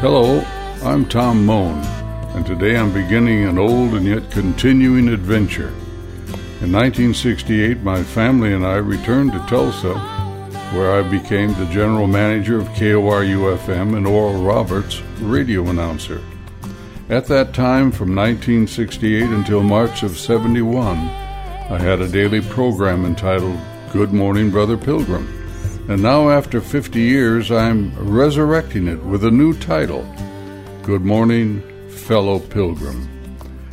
Hello, I'm Tom Moan, and today I'm beginning an old and yet continuing adventure. In 1968, my family and I returned to Tulsa, where I became the general manager of KORU FM and Oral Roberts radio announcer. At that time, from 1968 until March of 71, I had a daily program entitled Good Morning, Brother Pilgrim. And now, after 50 years, I'm resurrecting it with a new title Good Morning, Fellow Pilgrim.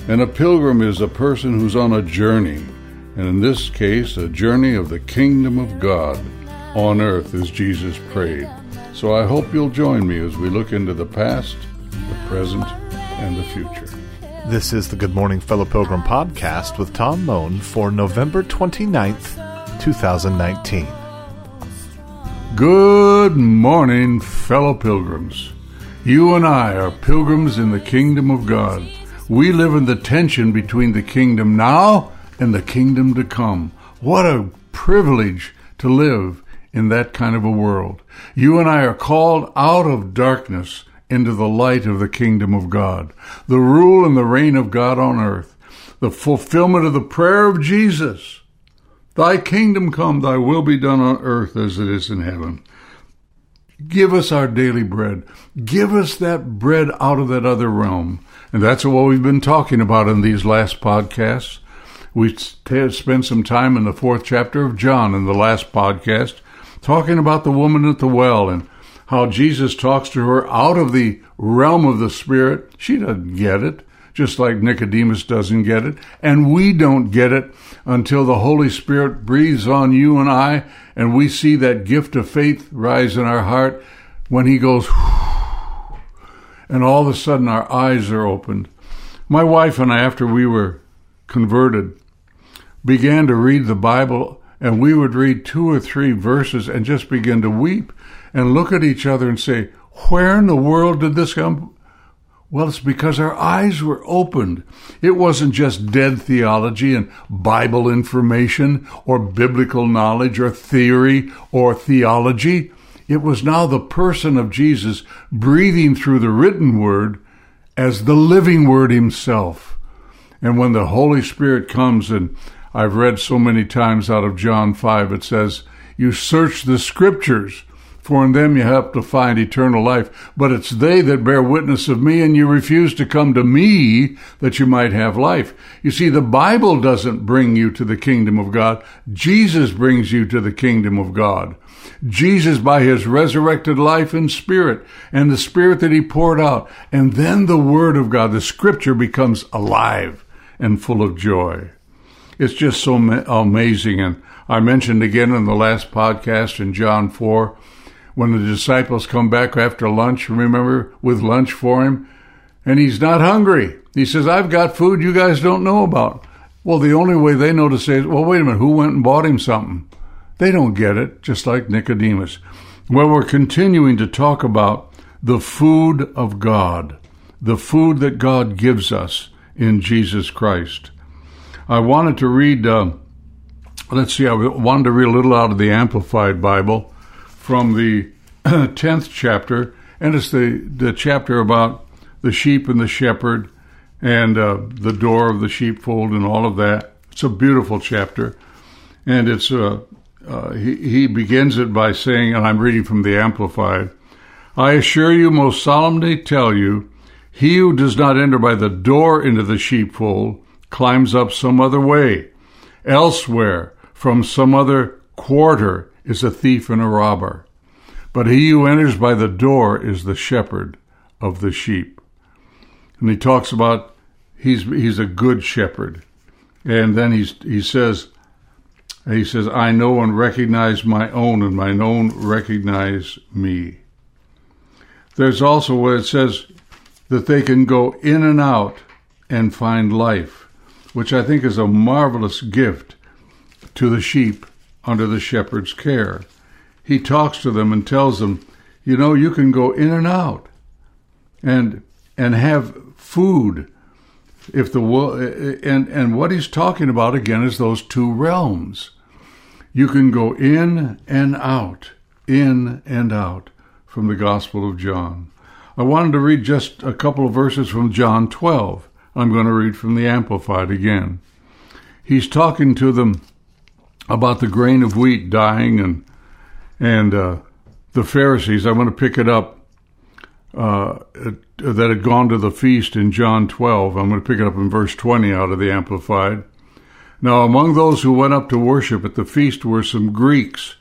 And a pilgrim is a person who's on a journey, and in this case, a journey of the kingdom of God on earth, as Jesus prayed. So I hope you'll join me as we look into the past, the present, and the future. This is the Good Morning Fellow Pilgrim podcast with Tom Moan for November 29th, 2019. Good morning, fellow pilgrims. You and I are pilgrims in the kingdom of God. We live in the tension between the kingdom now and the kingdom to come. What a privilege to live in that kind of a world. You and I are called out of darkness into the light of the kingdom of God, the rule and the reign of God on earth, the fulfillment of the prayer of Jesus. Thy kingdom come, thy will be done on earth as it is in heaven. Give us our daily bread. Give us that bread out of that other realm. And that's what we've been talking about in these last podcasts. We spent some time in the fourth chapter of John in the last podcast, talking about the woman at the well and how Jesus talks to her out of the realm of the Spirit. She doesn't get it just like Nicodemus doesn't get it. And we don't get it until the Holy Spirit breathes on you and I, and we see that gift of faith rise in our heart when He goes, and all of a sudden our eyes are opened. My wife and I, after we were converted, began to read the Bible, and we would read two or three verses and just begin to weep and look at each other and say, Where in the world did this come well, it's because our eyes were opened. It wasn't just dead theology and Bible information or biblical knowledge or theory or theology. It was now the person of Jesus breathing through the written word as the living word himself. And when the Holy Spirit comes, and I've read so many times out of John 5, it says, You search the scriptures for in them you have to find eternal life. But it's they that bear witness of me, and you refuse to come to me that you might have life. You see, the Bible doesn't bring you to the kingdom of God. Jesus brings you to the kingdom of God. Jesus, by his resurrected life and spirit, and the spirit that he poured out, and then the word of God, the scripture becomes alive and full of joy. It's just so amazing. And I mentioned again in the last podcast in John 4 when the disciples come back after lunch, remember, with lunch for him, and he's not hungry. He says, I've got food you guys don't know about. Well, the only way they know to say is, well, wait a minute, who went and bought him something? They don't get it, just like Nicodemus. Well, we're continuing to talk about the food of God, the food that God gives us in Jesus Christ. I wanted to read, uh, let's see, I wanted to read a little out of the Amplified Bible from the 10th chapter, and it's the, the chapter about the sheep and the shepherd and uh, the door of the sheepfold and all of that. It's a beautiful chapter. And it's uh, uh, he, he begins it by saying, and I'm reading from the Amplified I assure you, most solemnly tell you, he who does not enter by the door into the sheepfold climbs up some other way. Elsewhere, from some other quarter, is a thief and a robber. But he who enters by the door is the shepherd of the sheep. And he talks about he's he's a good shepherd. And then he's he says he says, I know and recognize my own, and my own recognize me. There's also where it says that they can go in and out and find life, which I think is a marvelous gift to the sheep under the shepherd's care. He talks to them and tells them, you know, you can go in and out and and have food if the and and what he's talking about again is those two realms. You can go in and out in and out from the Gospel of John. I wanted to read just a couple of verses from John 12. I'm going to read from the Amplified again. He's talking to them about the grain of wheat dying and and uh, the Pharisees. I want to pick it up uh, that had gone to the feast in John 12. I'm going to pick it up in verse 20 out of the Amplified. Now, among those who went up to worship at the feast were some Greeks.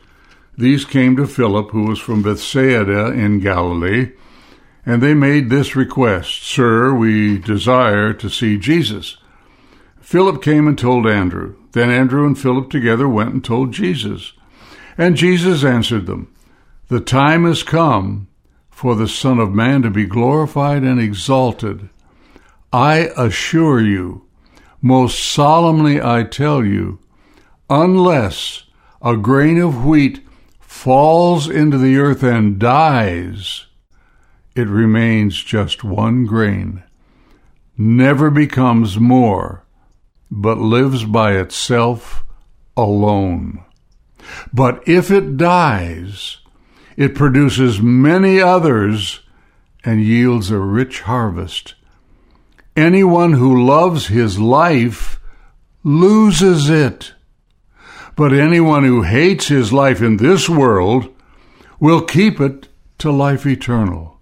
These came to Philip, who was from Bethsaida in Galilee, and they made this request Sir, we desire to see Jesus. Philip came and told Andrew. Then Andrew and Philip together went and told Jesus. And Jesus answered them, The time has come for the Son of Man to be glorified and exalted. I assure you, most solemnly I tell you, unless a grain of wheat falls into the earth and dies, it remains just one grain, never becomes more, but lives by itself alone. But if it dies, it produces many others and yields a rich harvest. Anyone who loves his life loses it. But anyone who hates his life in this world will keep it to life eternal.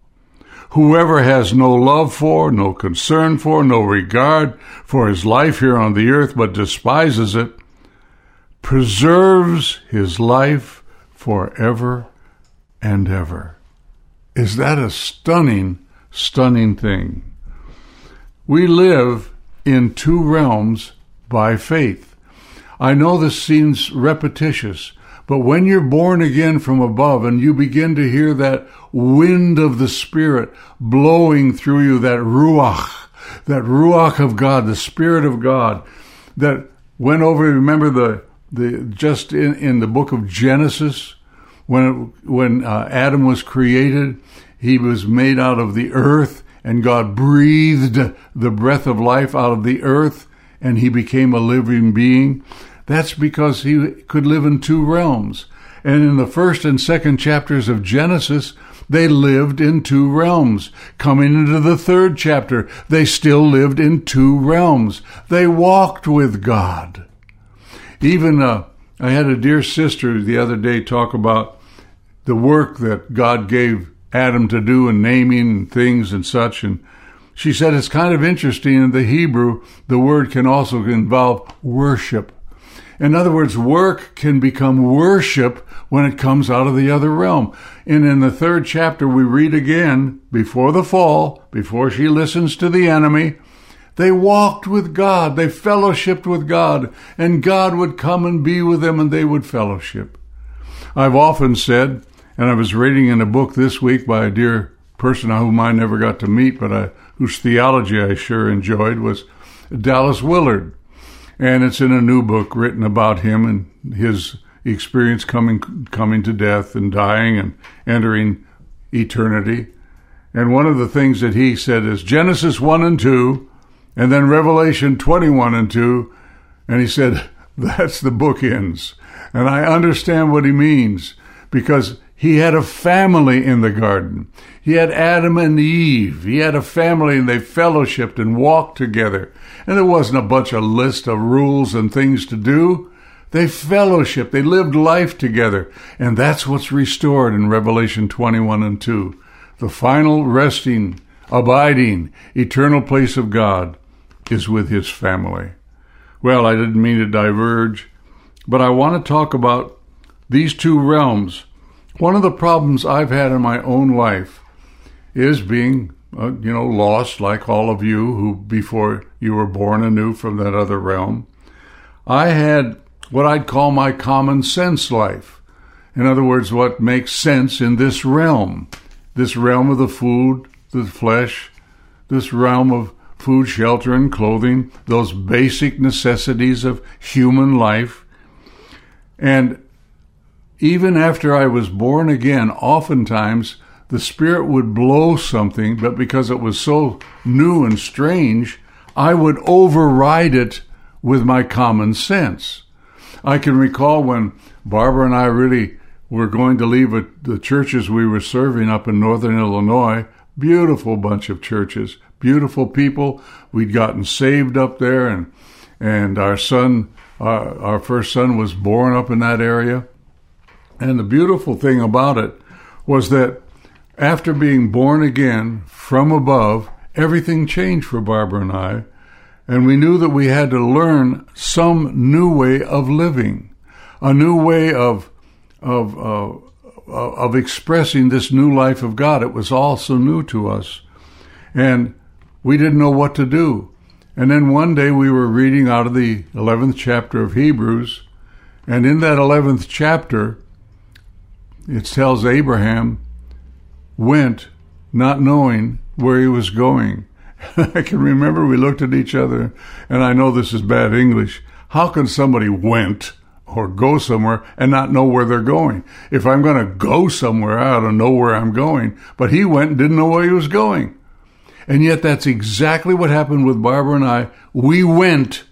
Whoever has no love for, no concern for, no regard for his life here on the earth, but despises it, preserves his life forever and ever. Is that a stunning, stunning thing? We live in two realms by faith. I know this seems repetitious, but when you're born again from above and you begin to hear that wind of the Spirit blowing through you, that ruach, that ruach of God, the Spirit of God, that went over, remember the, the, just in, in the book of Genesis, when, when uh, Adam was created, he was made out of the earth and God breathed the breath of life out of the earth and he became a living being. That's because he could live in two realms. And in the first and second chapters of Genesis, they lived in two realms. Coming into the third chapter, they still lived in two realms. They walked with God. Even uh, I had a dear sister the other day talk about the work that God gave Adam to do in naming things and such. And she said it's kind of interesting in the Hebrew, the word can also involve worship. In other words, work can become worship when it comes out of the other realm. And in the third chapter, we read again, before the fall, before she listens to the enemy, they walked with God, they fellowshipped with God, and God would come and be with them and they would fellowship. I've often said, and I was reading in a book this week by a dear person whom I never got to meet, but I, whose theology I sure enjoyed, was Dallas Willard and it's in a new book written about him and his experience coming coming to death and dying and entering eternity. And one of the things that he said is Genesis 1 and 2 and then Revelation 21 and 2 and he said that's the bookends. And I understand what he means because he had a family in the garden. He had Adam and Eve. He had a family and they fellowshipped and walked together. And there wasn't a bunch of list of rules and things to do. They fellowshiped. They lived life together. And that's what's restored in Revelation 21 and 2. The final resting, abiding, eternal place of God is with his family. Well, I didn't mean to diverge, but I want to talk about these two realms one of the problems I've had in my own life is being, uh, you know, lost like all of you who before you were born anew from that other realm. I had what I'd call my common sense life. In other words, what makes sense in this realm, this realm of the food, the flesh, this realm of food, shelter, and clothing, those basic necessities of human life. And even after I was born again, oftentimes the Spirit would blow something, but because it was so new and strange, I would override it with my common sense. I can recall when Barbara and I really were going to leave a, the churches we were serving up in northern Illinois. Beautiful bunch of churches, beautiful people. We'd gotten saved up there, and and our son, our, our first son, was born up in that area. And the beautiful thing about it was that after being born again from above, everything changed for Barbara and I, and we knew that we had to learn some new way of living, a new way of of uh, of expressing this new life of God. It was all so new to us, and we didn't know what to do. And then one day we were reading out of the eleventh chapter of Hebrews, and in that eleventh chapter, it tells Abraham went not knowing where he was going. I can remember we looked at each other, and I know this is bad English. How can somebody went or go somewhere and not know where they're going? If I'm going to go somewhere, I ought to know where I'm going. But he went and didn't know where he was going. And yet that's exactly what happened with Barbara and I. We went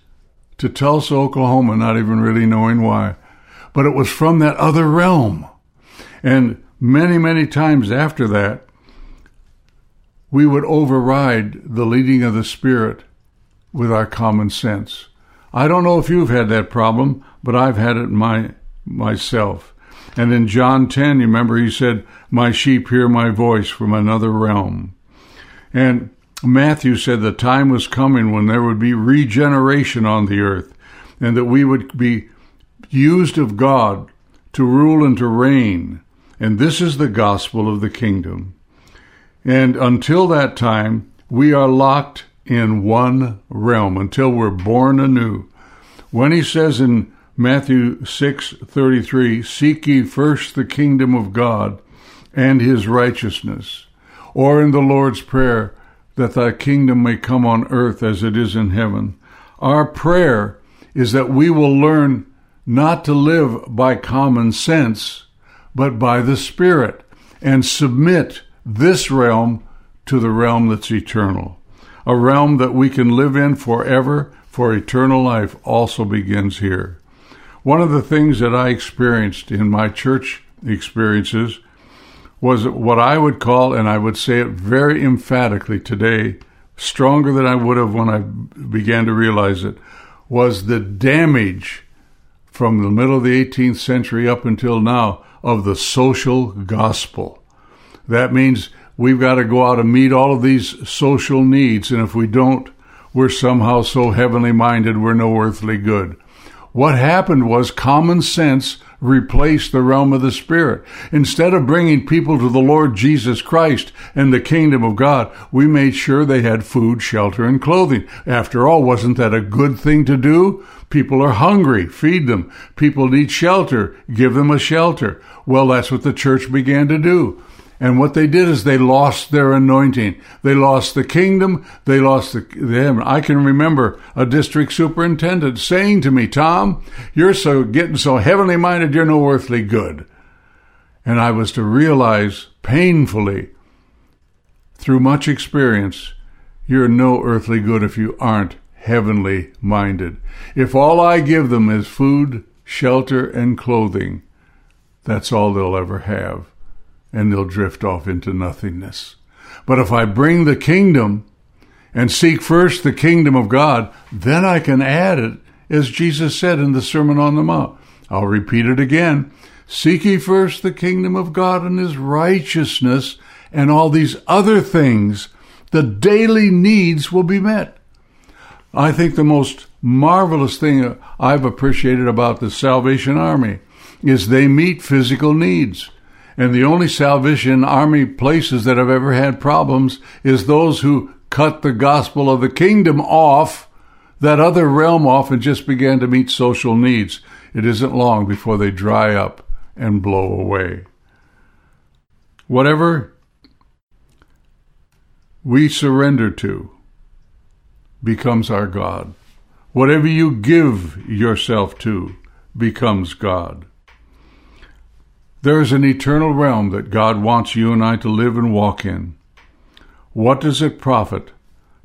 to Tulsa, Oklahoma, not even really knowing why. But it was from that other realm. And many, many times after that, we would override the leading of the Spirit with our common sense. I don't know if you've had that problem, but I've had it my myself. And in John 10, you remember he said, My sheep hear my voice from another realm. And Matthew said the time was coming when there would be regeneration on the earth and that we would be used of God to rule and to reign. And this is the gospel of the kingdom. And until that time, we are locked in one realm until we're born anew. When he says in Matthew 6:33, "Seek ye first the kingdom of God and his righteousness," or in the Lord's prayer, "that thy kingdom may come on earth as it is in heaven." Our prayer is that we will learn not to live by common sense, but by the Spirit, and submit this realm to the realm that's eternal. A realm that we can live in forever, for eternal life also begins here. One of the things that I experienced in my church experiences was what I would call, and I would say it very emphatically today, stronger than I would have when I began to realize it, was the damage from the middle of the 18th century up until now of the social gospel. That means we've got to go out and meet all of these social needs, and if we don't, we're somehow so heavenly minded we're no earthly good. What happened was common sense replaced the realm of the Spirit. Instead of bringing people to the Lord Jesus Christ and the kingdom of God, we made sure they had food, shelter, and clothing. After all, wasn't that a good thing to do? People are hungry, feed them. People need shelter, give them a shelter. Well, that's what the church began to do. And what they did is they lost their anointing. They lost the kingdom. They lost the, them. I can remember a district superintendent saying to me, Tom, you're so getting so heavenly minded, you're no earthly good. And I was to realize painfully through much experience, you're no earthly good if you aren't heavenly minded. If all I give them is food, shelter, and clothing, that's all they'll ever have and they'll drift off into nothingness. But if I bring the kingdom and seek first the kingdom of God, then I can add it, as Jesus said in the Sermon on the Mount. I'll repeat it again. Seek ye first the kingdom of God and his righteousness, and all these other things, the daily needs will be met. I think the most marvelous thing I've appreciated about the Salvation Army is they meet physical needs. And the only Salvation Army places that have ever had problems is those who cut the gospel of the kingdom off, that other realm off, and just began to meet social needs. It isn't long before they dry up and blow away. Whatever we surrender to becomes our God. Whatever you give yourself to becomes God. There is an eternal realm that God wants you and I to live and walk in. What does it profit,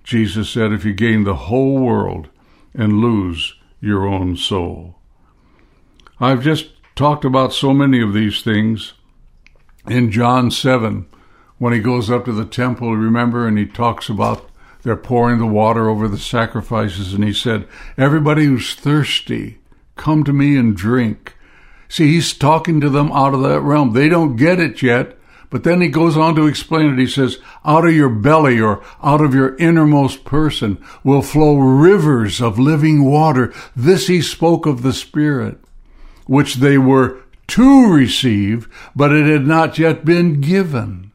Jesus said, if you gain the whole world and lose your own soul? I've just talked about so many of these things in John 7 when he goes up to the temple, remember, and he talks about they're pouring the water over the sacrifices, and he said, Everybody who's thirsty, come to me and drink. See, he's talking to them out of that realm. They don't get it yet, but then he goes on to explain it. He says, out of your belly or out of your innermost person will flow rivers of living water. This he spoke of the Spirit, which they were to receive, but it had not yet been given.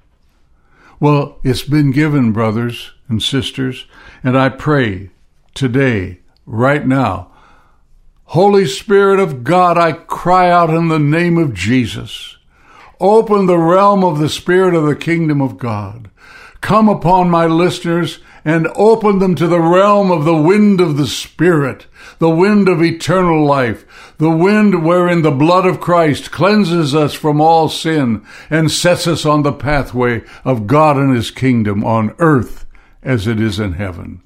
Well, it's been given, brothers and sisters, and I pray today, right now, Holy Spirit of God, I cry out in the name of Jesus. Open the realm of the Spirit of the kingdom of God. Come upon my listeners and open them to the realm of the wind of the Spirit, the wind of eternal life, the wind wherein the blood of Christ cleanses us from all sin and sets us on the pathway of God and His kingdom on earth as it is in heaven.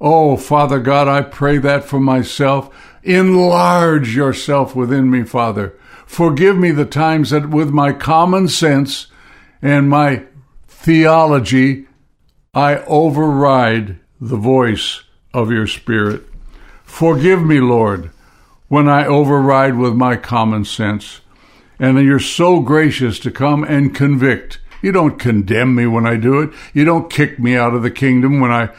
Oh, Father God, I pray that for myself Enlarge yourself within me, Father. Forgive me the times that with my common sense and my theology, I override the voice of your Spirit. Forgive me, Lord, when I override with my common sense. And you're so gracious to come and convict. You don't condemn me when I do it. You don't kick me out of the kingdom when I,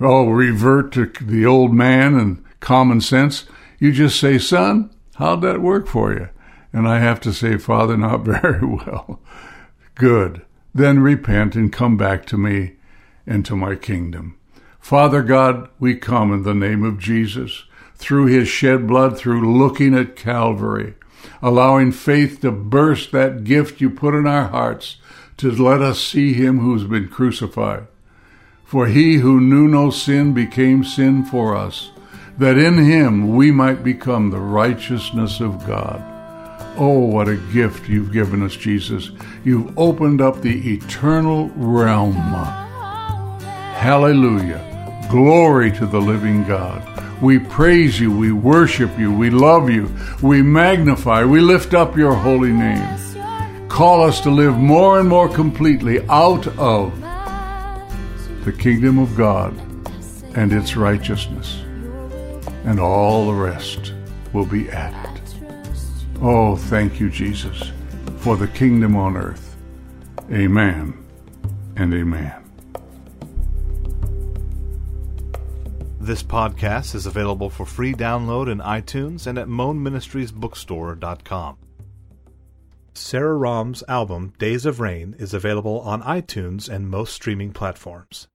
oh, revert to the old man and common sense. You just say, Son, how'd that work for you? And I have to say, Father, not very well. Good. Then repent and come back to me and to my kingdom. Father God, we come in the name of Jesus, through his shed blood, through looking at Calvary, allowing faith to burst that gift you put in our hearts to let us see him who's been crucified. For he who knew no sin became sin for us that in him we might become the righteousness of God. Oh, what a gift you've given us, Jesus. You've opened up the eternal realm. Hallelujah. Glory to the living God. We praise you, we worship you, we love you, we magnify, we lift up your holy name. Call us to live more and more completely out of the kingdom of God and its righteousness and all the rest will be added. Oh, thank you, Jesus, for the kingdom on earth. Amen and amen. This podcast is available for free download in iTunes and at moanministriesbookstore.com. Sarah Rahm's album Days of Rain is available on iTunes and most streaming platforms.